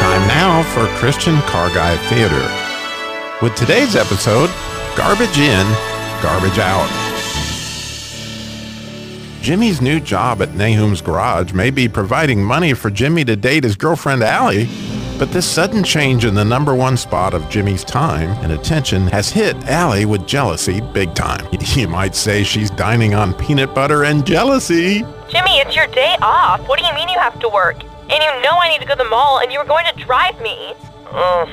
Time now for Christian Car Guy Theater. With today's episode, Garbage In, Garbage Out. Jimmy's new job at Nahum's Garage may be providing money for Jimmy to date his girlfriend Allie, but this sudden change in the number one spot of Jimmy's time and attention has hit Allie with jealousy big time. You might say she's dining on peanut butter and jealousy. Jimmy, it's your day off. What do you mean you have to work? And you know I need to go to the mall, and you were going to drive me. Oh,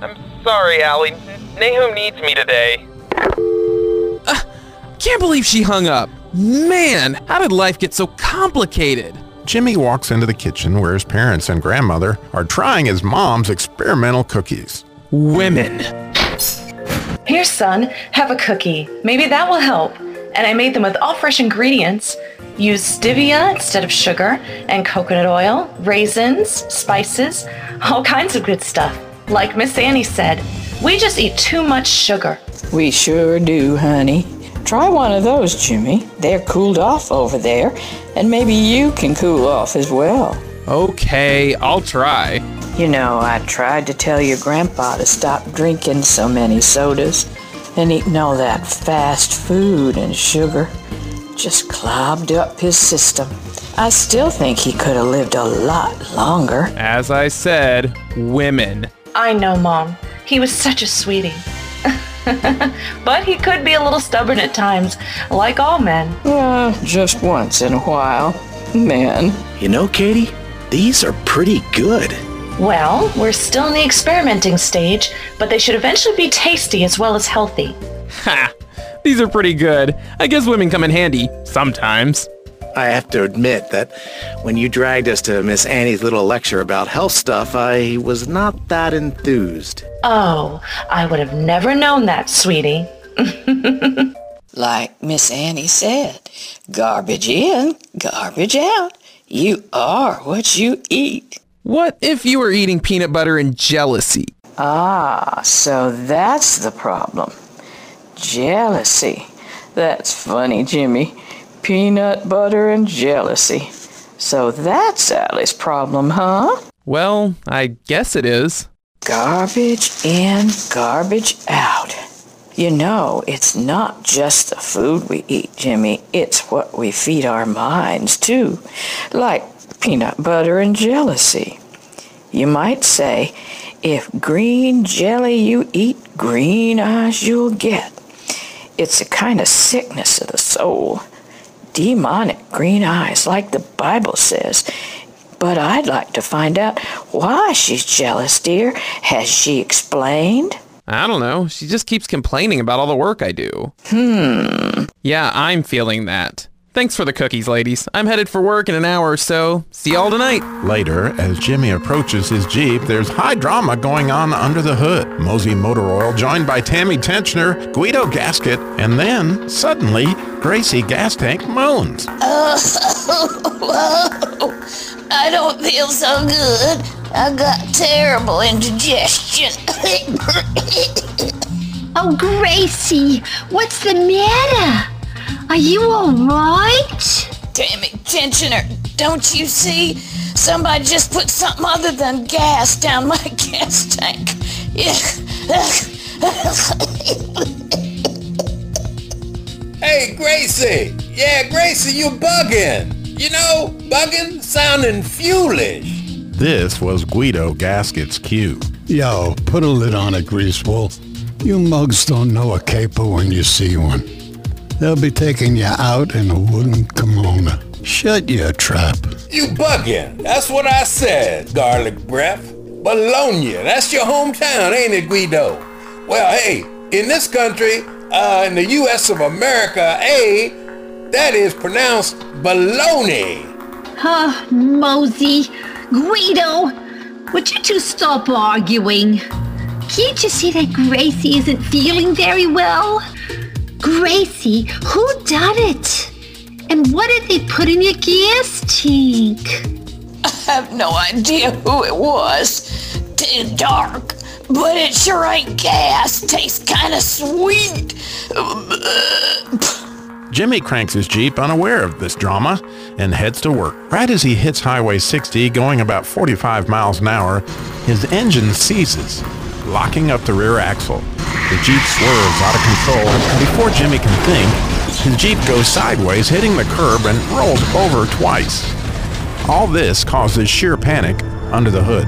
I'm sorry, Allie. Nahum needs me today. Can't believe she hung up. Man, how did life get so complicated? Jimmy walks into the kitchen where his parents and grandmother are trying his mom's experimental cookies. Women. Here, son, have a cookie. Maybe that will help. And I made them with all fresh ingredients. Use stevia instead of sugar, and coconut oil, raisins, spices, all kinds of good stuff. Like Miss Annie said, we just eat too much sugar. We sure do, honey. Try one of those, Jimmy. They're cooled off over there, and maybe you can cool off as well. Okay, I'll try. You know, I tried to tell your grandpa to stop drinking so many sodas and eating all that fast food and sugar. Just clogged up his system. I still think he could have lived a lot longer. As I said, women. I know, Mom. He was such a sweetie. but he could be a little stubborn at times, like all men. Uh, just once in a while. Man. You know, Katie, these are pretty good. Well, we're still in the experimenting stage, but they should eventually be tasty as well as healthy. Ha! These are pretty good. I guess women come in handy sometimes. I have to admit that when you dragged us to Miss Annie's little lecture about health stuff, I was not that enthused. Oh, I would have never known that, sweetie. Like Miss Annie said, garbage in, garbage out. You are what you eat. What if you were eating peanut butter and jealousy? Ah, so that's the problem. Jealousy. That's funny, Jimmy. Peanut butter and jealousy. So that's Allie's problem, huh? Well, I guess it is. Garbage in, garbage out. You know, it's not just the food we eat, Jimmy. It's what we feed our minds, too. Like peanut butter and jealousy. You might say, if green jelly you eat, green eyes you'll get. It's a kind of sickness of the soul. Demonic green eyes, like the Bible says. But I'd like to find out why she's jealous, dear. Has she explained? I don't know. She just keeps complaining about all the work I do. Hmm. Yeah, I'm feeling that. Thanks for the cookies, ladies. I'm headed for work in an hour or so. See y'all tonight. Later, as Jimmy approaches his Jeep, there's high drama going on under the hood. Mosey Motor Oil joined by Tammy Tensioner, Guido Gasket, and then, suddenly, Gracie Gas Tank moans. Oh, I don't feel so good. I got terrible indigestion. Oh, Gracie, what's the matter? Are you all right? Damn it, tensioner. Don't you see? Somebody just put something other than gas down my gas tank. Hey, Gracie! Yeah, Gracie, you bugging! You know, bugging, sounding foolish. This was Guido Gasket's cue. Yo, put a lid on it, Greasewolf. You mugs don't know a caper when you see one. They'll be taking you out in a wooden kimono. Shut your trap. You bugging. That's what I said, garlic breath. Bologna, that's your hometown, ain't it, Guido? Well, hey, in this country, uh, in the U.S. of America, A, that is pronounced baloney. Huh, Mosey, Guido, would you two stop arguing? Can't you see that Gracie isn't feeling very well? Gracie, who done it? And what did they put in your gas tank? I have no idea who it was. Too dark. but it sure ain't gas. Tastes kind of sweet. Jimmy cranks his Jeep unaware of this drama and heads to work. Right as he hits Highway 60, going about 45 miles an hour, his engine seizes, locking up the rear axle. The Jeep swerves out of control, and before Jimmy can think, his Jeep goes sideways, hitting the curb and rolls over twice. All this causes sheer panic under the hood.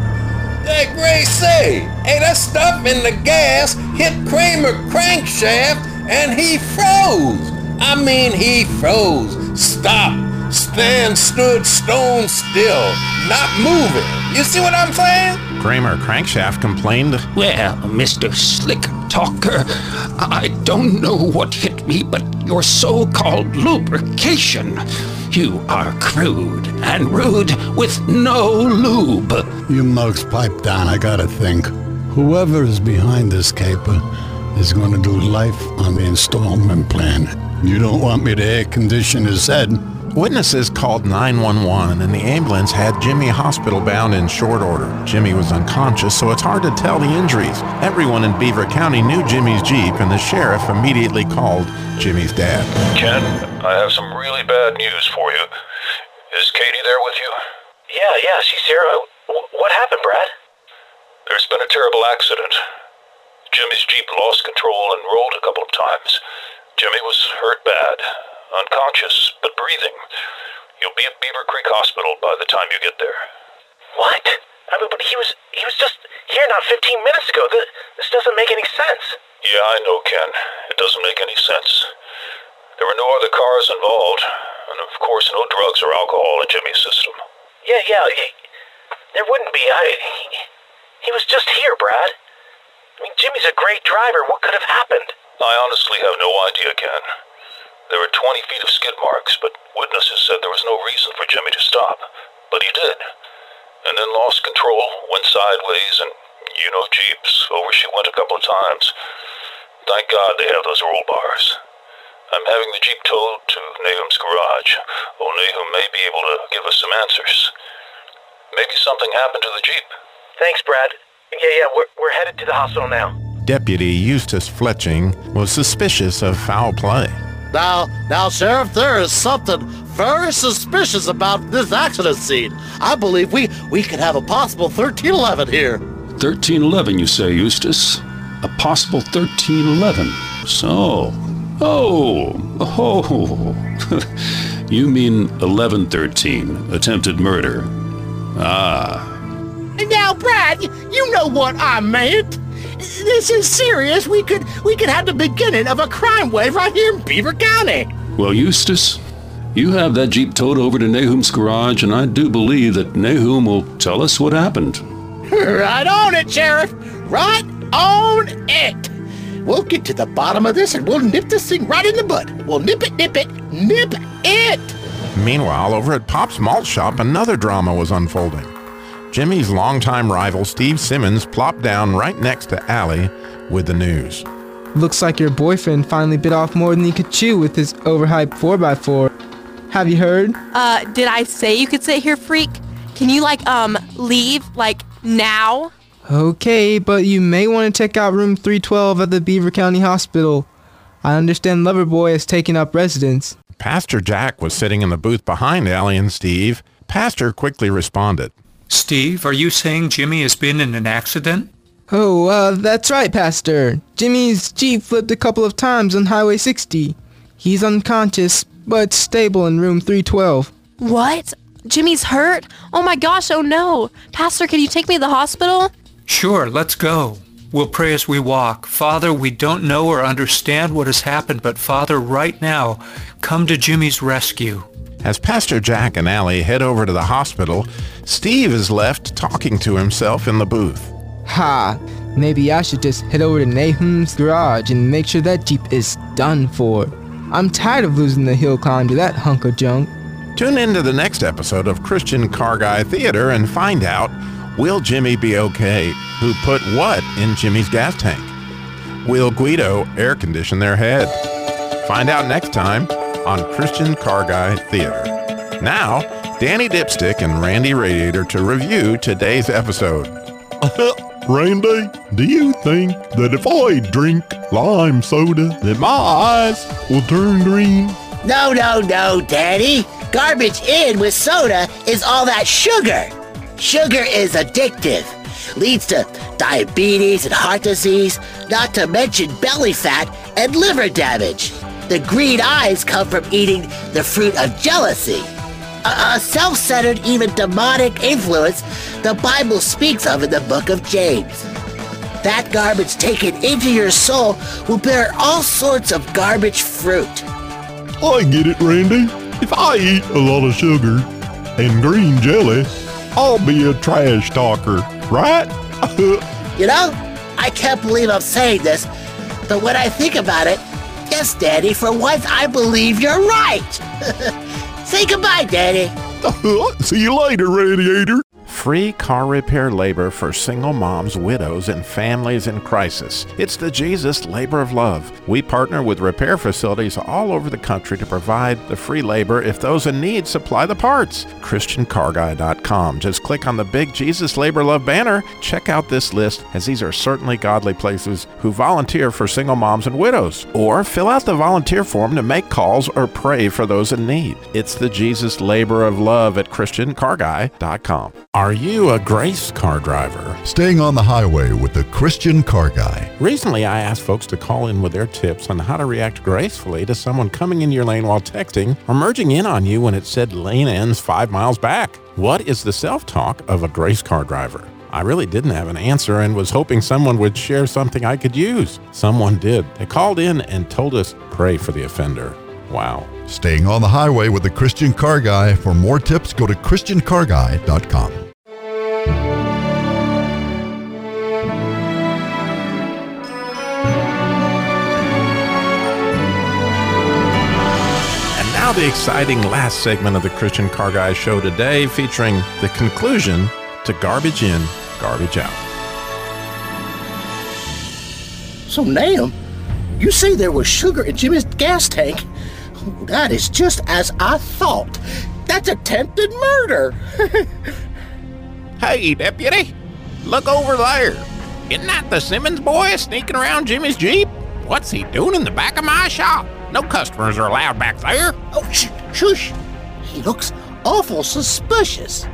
Hey, Gracie! Hey, that stuff in the gas hit Kramer crankshaft and he froze. I mean, he froze. Stop. Stand stood stone still. Not moving. You see what I'm saying? Kramer Crankshaft complained, Well, Mr. Slick Talker, I don't know what hit me, but your so called lubrication. You are crude and rude with no lube. You mugs pipe down, I gotta think. Whoever is behind this caper is gonna do life on the installment plan. You don't want me to air condition his head. Witnesses called 911 and the ambulance had Jimmy hospital bound in short order. Jimmy was unconscious, so it's hard to tell the injuries. Everyone in Beaver County knew Jimmy's Jeep, and the sheriff immediately called Jimmy's dad. Ken, I have some really bad news for you. Is Katie there with you? Yeah, yeah, she's here. Uh, what happened, Brad? There's been a terrible accident. Jimmy's Jeep lost control and rolled a couple of times. Jimmy was hurt bad, unconscious, but breathing. You'll be at Beaver Creek Hospital by the time you get there. What? I mean, but he was he was just here not 15 minutes ago. This, this doesn't make any sense. Yeah, I know, Ken. It doesn't make any sense. There were no other cars involved, and of course no drugs or alcohol in Jimmy's system. Yeah, yeah. He, there wouldn't be. I. He, he was just here, Brad. I mean, Jimmy's a great driver. What could have happened? I honestly have no idea, Ken. There were 20 feet of skid marks, but witnesses said there was no reason for Jimmy to stop. But he did. And then lost control, went sideways, and you know Jeeps, oh, over she went a couple of times. Thank God they have those roll bars. I'm having the Jeep towed to Nahum's garage. Oh, Nahum may be able to give us some answers. Maybe something happened to the Jeep. Thanks, Brad. Yeah, yeah. We're we're headed to the hospital now. Deputy Eustace Fletching was suspicious of foul play. Now, now, Sheriff, there is something very suspicious about this accident scene. I believe we we could have a possible 1311 here. 1311, you say, Eustace? A possible 1311. So. Oh. Oh. you mean 1113, attempted murder. Ah. Now, Brad, you know what I meant. This is serious. We could we could have the beginning of a crime wave right here in Beaver County. Well, Eustace, you have that Jeep towed over to Nahum's garage, and I do believe that Nahum will tell us what happened. Right on it, Sheriff. Right on it. We'll get to the bottom of this and we'll nip this thing right in the bud. We'll nip it, nip it, nip it. Meanwhile, over at Pop's Malt Shop, another drama was unfolding. Jimmy's longtime rival, Steve Simmons, plopped down right next to Allie with the news. Looks like your boyfriend finally bit off more than he could chew with his overhyped 4x4. Have you heard? Uh, did I say you could sit here, freak? Can you, like, um, leave, like, now? Okay, but you may want to check out room 312 at the Beaver County Hospital. I understand Loverboy has taken up residence. Pastor Jack was sitting in the booth behind Allie and Steve. Pastor quickly responded. Steve, are you saying Jimmy has been in an accident? Oh, uh, that's right, Pastor. Jimmy's Jeep flipped a couple of times on Highway 60. He's unconscious, but stable in room 312. What? Jimmy's hurt? Oh my gosh, oh no. Pastor, can you take me to the hospital? Sure, let's go. We'll pray as we walk. Father, we don't know or understand what has happened, but Father, right now, come to Jimmy's rescue. As Pastor Jack and Allie head over to the hospital, Steve is left talking to himself in the booth. Ha! Maybe I should just head over to Nahum's garage and make sure that Jeep is done for. I'm tired of losing the hill climb to that hunk of junk. Tune in to the next episode of Christian Car Guy Theater and find out Will Jimmy be okay? Who put what in Jimmy's gas tank? Will Guido air condition their head? Find out next time on Christian Car Guy Theater. Now, Danny Dipstick and Randy Radiator to review today's episode. Randy, do you think that if I drink lime soda, that my eyes will turn green? No, no, no, Daddy. Garbage in with soda is all that sugar. Sugar is addictive, leads to diabetes and heart disease, not to mention belly fat and liver damage. The green eyes come from eating the fruit of jealousy. A, a self centered, even demonic influence the Bible speaks of in the book of James. That garbage taken into your soul will bear all sorts of garbage fruit. I get it, Randy. If I eat a lot of sugar and green jelly, I'll be a trash talker, right? You know, I can't believe I'm saying this, but when I think about it, yes, Daddy, for once I believe you're right. Say goodbye, Daddy. See you later, Radiator. Free car repair labor for single moms, widows, and families in crisis. It's the Jesus Labor of Love. We partner with repair facilities all over the country to provide the free labor if those in need supply the parts. ChristianCarGuy.com. Just click on the big Jesus Labor Love banner. Check out this list, as these are certainly godly places who volunteer for single moms and widows. Or fill out the volunteer form to make calls or pray for those in need. It's the Jesus Labor of Love at ChristianCarGuy.com. Are you a grace car driver? Staying on the highway with the Christian Car Guy. Recently, I asked folks to call in with their tips on how to react gracefully to someone coming in your lane while texting or merging in on you when it said lane ends five miles back. What is the self talk of a grace car driver? I really didn't have an answer and was hoping someone would share something I could use. Someone did. They called in and told us, pray for the offender. Wow. Staying on the highway with the Christian Car Guy. For more tips, go to ChristianCarGuy.com. the exciting last segment of the Christian Car Guy show today featuring the conclusion to Garbage In, Garbage Out. So, Nahum, you say there was sugar in Jimmy's gas tank? That is just as I thought. That's attempted murder. Hey, deputy, look over there. Isn't that the Simmons boy sneaking around Jimmy's Jeep? What's he doing in the back of my shop? No customers are allowed back there. Oh, sh- shush. He looks awful suspicious.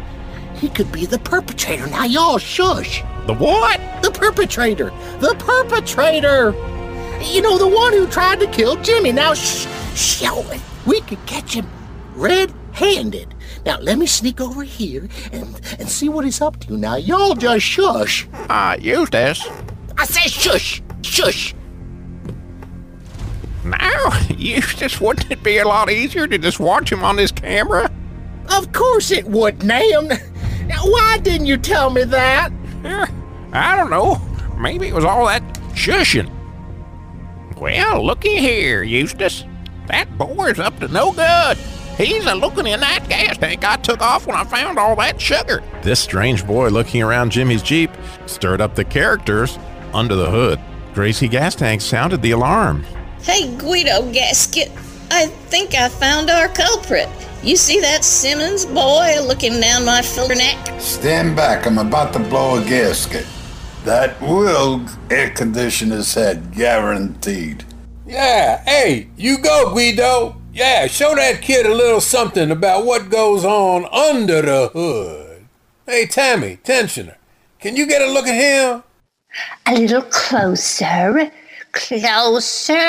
He could be the perpetrator. Now, y'all shush. The what? The perpetrator. The perpetrator. You know, the one who tried to kill Jimmy. Now, shh, shh, y'all, we could catch him red handed. Now, let me sneak over here and, and see what he's up to. Now, y'all just shush. Uh, Eustace. I say shush, shush. Now, Eustace, wouldn't it be a lot easier to just watch him on this camera? Of course it would, Nahum. Now, why didn't you tell me that? I don't know. Maybe it was all that shushing. Well, looky here, Eustace. That boy's up to no good. He's a looking in that gas tank I took off when I found all that sugar. This strange boy looking around Jimmy's Jeep stirred up the characters under the hood. Gracie Gas Tank sounded the alarm. Hey, Guido Gasket, I think I found our culprit. You see that Simmons boy looking down my filler neck? Stand back, I'm about to blow a gasket. That will air condition his head, guaranteed. Yeah, hey, you go, Guido. Yeah, show that kid a little something about what goes on under the hood. Hey, Tammy, tensioner, can you get a look at him? A little closer. Closer.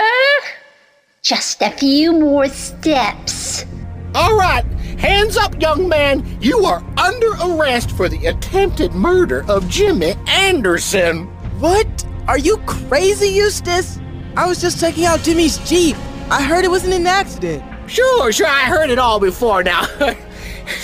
Just a few more steps. All right, hands up, young man. You are under arrest for the attempted murder of Jimmy Anderson. What? Are you crazy, Eustace? I was just checking out Jimmy's Jeep. I heard it was in an accident. Sure, sure, I heard it all before now.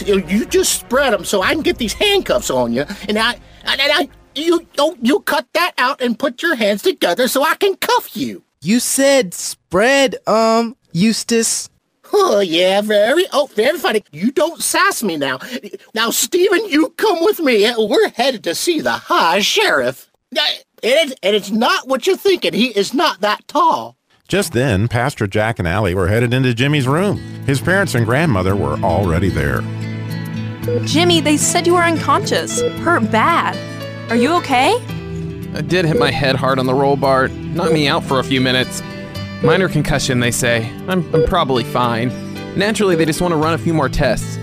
you, you just spread them so I can get these handcuffs on you, and I, and I, you, you, you cut that out and put your hands together so I can cuff you. You said spread, um, Eustace. Oh, yeah, very, oh, very funny. You don't sass me now. Now, Stephen, you come with me. We're headed to see the high sheriff. And it's, and it's not what you're thinking. He is not that tall. Just then, Pastor Jack and Allie were headed into Jimmy's room. His parents and grandmother were already there. Jimmy, they said you were unconscious. Hurt bad. Are you okay? I did hit my head hard on the roll bar. Knocked me out for a few minutes. Minor concussion, they say. I'm, I'm probably fine. Naturally, they just want to run a few more tests.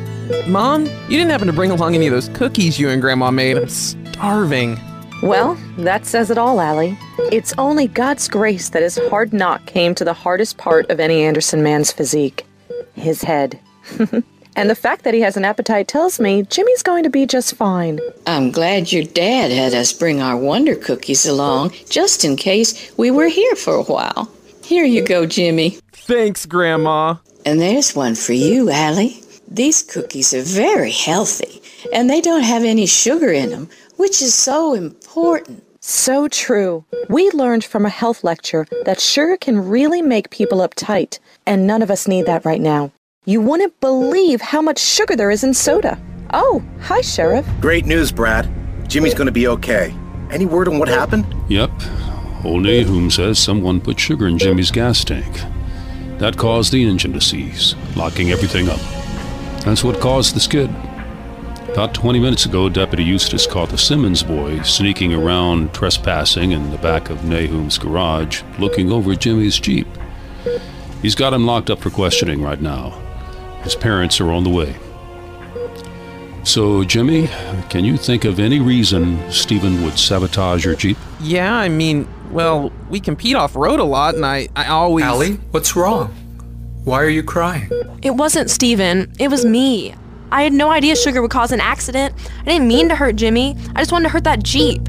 Mom, you didn't happen to bring along any of those cookies you and Grandma made. I'm starving. Well, that says it all, Allie. It's only God's grace that his hard knock came to the hardest part of any Anderson man's physique his head. and the fact that he has an appetite tells me Jimmy's going to be just fine. I'm glad your dad had us bring our Wonder Cookies along just in case we were here for a while. Here you go, Jimmy. Thanks, Grandma. And there's one for you, Allie. These cookies are very healthy, and they don't have any sugar in them, which is so important. So true. We learned from a health lecture that sugar can really make people uptight, and none of us need that right now. You wouldn't believe how much sugar there is in soda. Oh, hi, Sheriff. Great news, Brad. Jimmy's gonna be okay. Any word on what happened? Yep. Old Nahum says someone put sugar in Jimmy's gas tank. That caused the engine to seize, locking everything up. That's what caused the skid. About 20 minutes ago, Deputy Eustace caught the Simmons boy sneaking around trespassing in the back of Nahum's garage, looking over Jimmy's Jeep. He's got him locked up for questioning right now. His parents are on the way. So, Jimmy, can you think of any reason Stephen would sabotage your Jeep? Yeah, I mean, well, we compete off road a lot, and I, I always. Allie, what's wrong? Why are you crying? It wasn't Steven. It was me. I had no idea sugar would cause an accident. I didn't mean to hurt Jimmy. I just wanted to hurt that Jeep.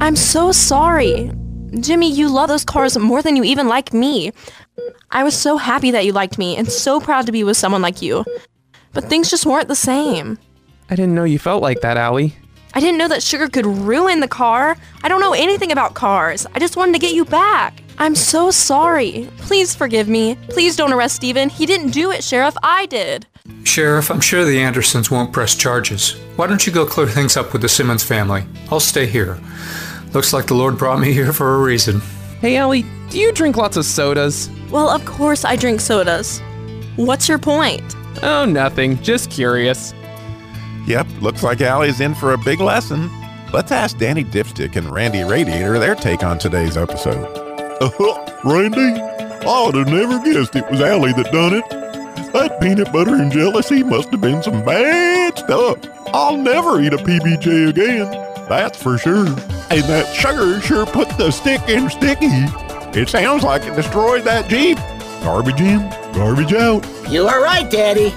I'm so sorry. Jimmy, you love those cars more than you even like me. I was so happy that you liked me and so proud to be with someone like you. But things just weren't the same. I didn't know you felt like that, Allie. I didn't know that sugar could ruin the car. I don't know anything about cars. I just wanted to get you back. I'm so sorry. Please forgive me. Please don't arrest Steven. He didn't do it, Sheriff. I did. Sheriff, I'm sure the Andersons won't press charges. Why don't you go clear things up with the Simmons family? I'll stay here. Looks like the Lord brought me here for a reason. Hey, Allie, do you drink lots of sodas? Well, of course I drink sodas. What's your point? Oh, nothing. Just curious. Yep, looks like Allie's in for a big lesson. Let's ask Danny Dipstick and Randy Radiator their take on today's episode. Uh, Randy, I would have never guessed it was Allie that done it. That peanut butter and jealousy must have been some bad stuff. I'll never eat a PBJ again, that's for sure. And that sugar sure put the stick in sticky. It sounds like it destroyed that Jeep. Garbage in, garbage out. You are right, Daddy.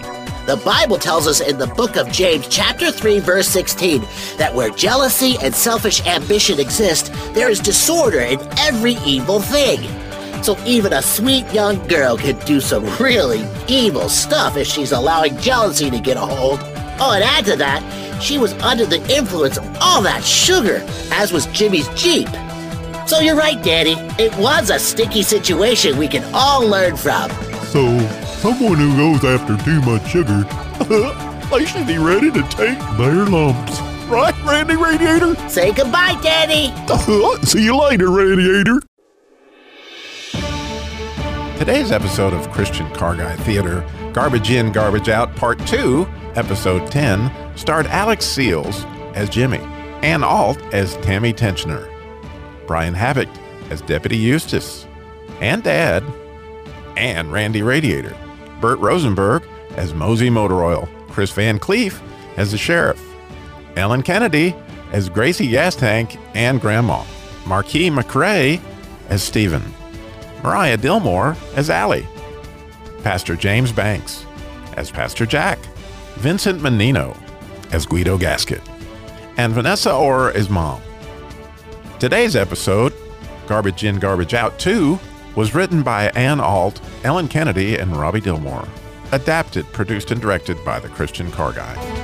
The Bible tells us in the book of James, chapter 3, verse 16, that where jealousy and selfish ambition exist, there is disorder in every evil thing. So even a sweet young girl can do some really evil stuff if she's allowing jealousy to get a hold. Oh, and add to that, she was under the influence of all that sugar, as was Jimmy's Jeep. So you're right, Daddy. It was a sticky situation we can all learn from. So, someone who goes after too much sugar, they should be ready to take their lumps. Right, Randy Radiator? Say goodbye, Daddy. See you later, Radiator. Today's episode of Christian Car Guy Theater, Garbage In, Garbage Out, Part 2, Episode 10, starred Alex Seals as Jimmy, and Alt as Tammy Tensioner, Brian Havoc as Deputy Eustace, and Dad, and Randy Radiator, Burt Rosenberg as Mosey Motor Oil, Chris Van Cleef as the Sheriff, Ellen Kennedy as Gracie Gas Tank and Grandma, Marquis McRae as Stephen, Mariah Dilmore as Allie, Pastor James Banks as Pastor Jack, Vincent Menino as Guido Gasket, and Vanessa Orr as Mom. Today's episode, Garbage In, Garbage Out 2, was written by Ann Alt, Ellen Kennedy, and Robbie Dilmore. Adapted, produced, and directed by the Christian Car Guy.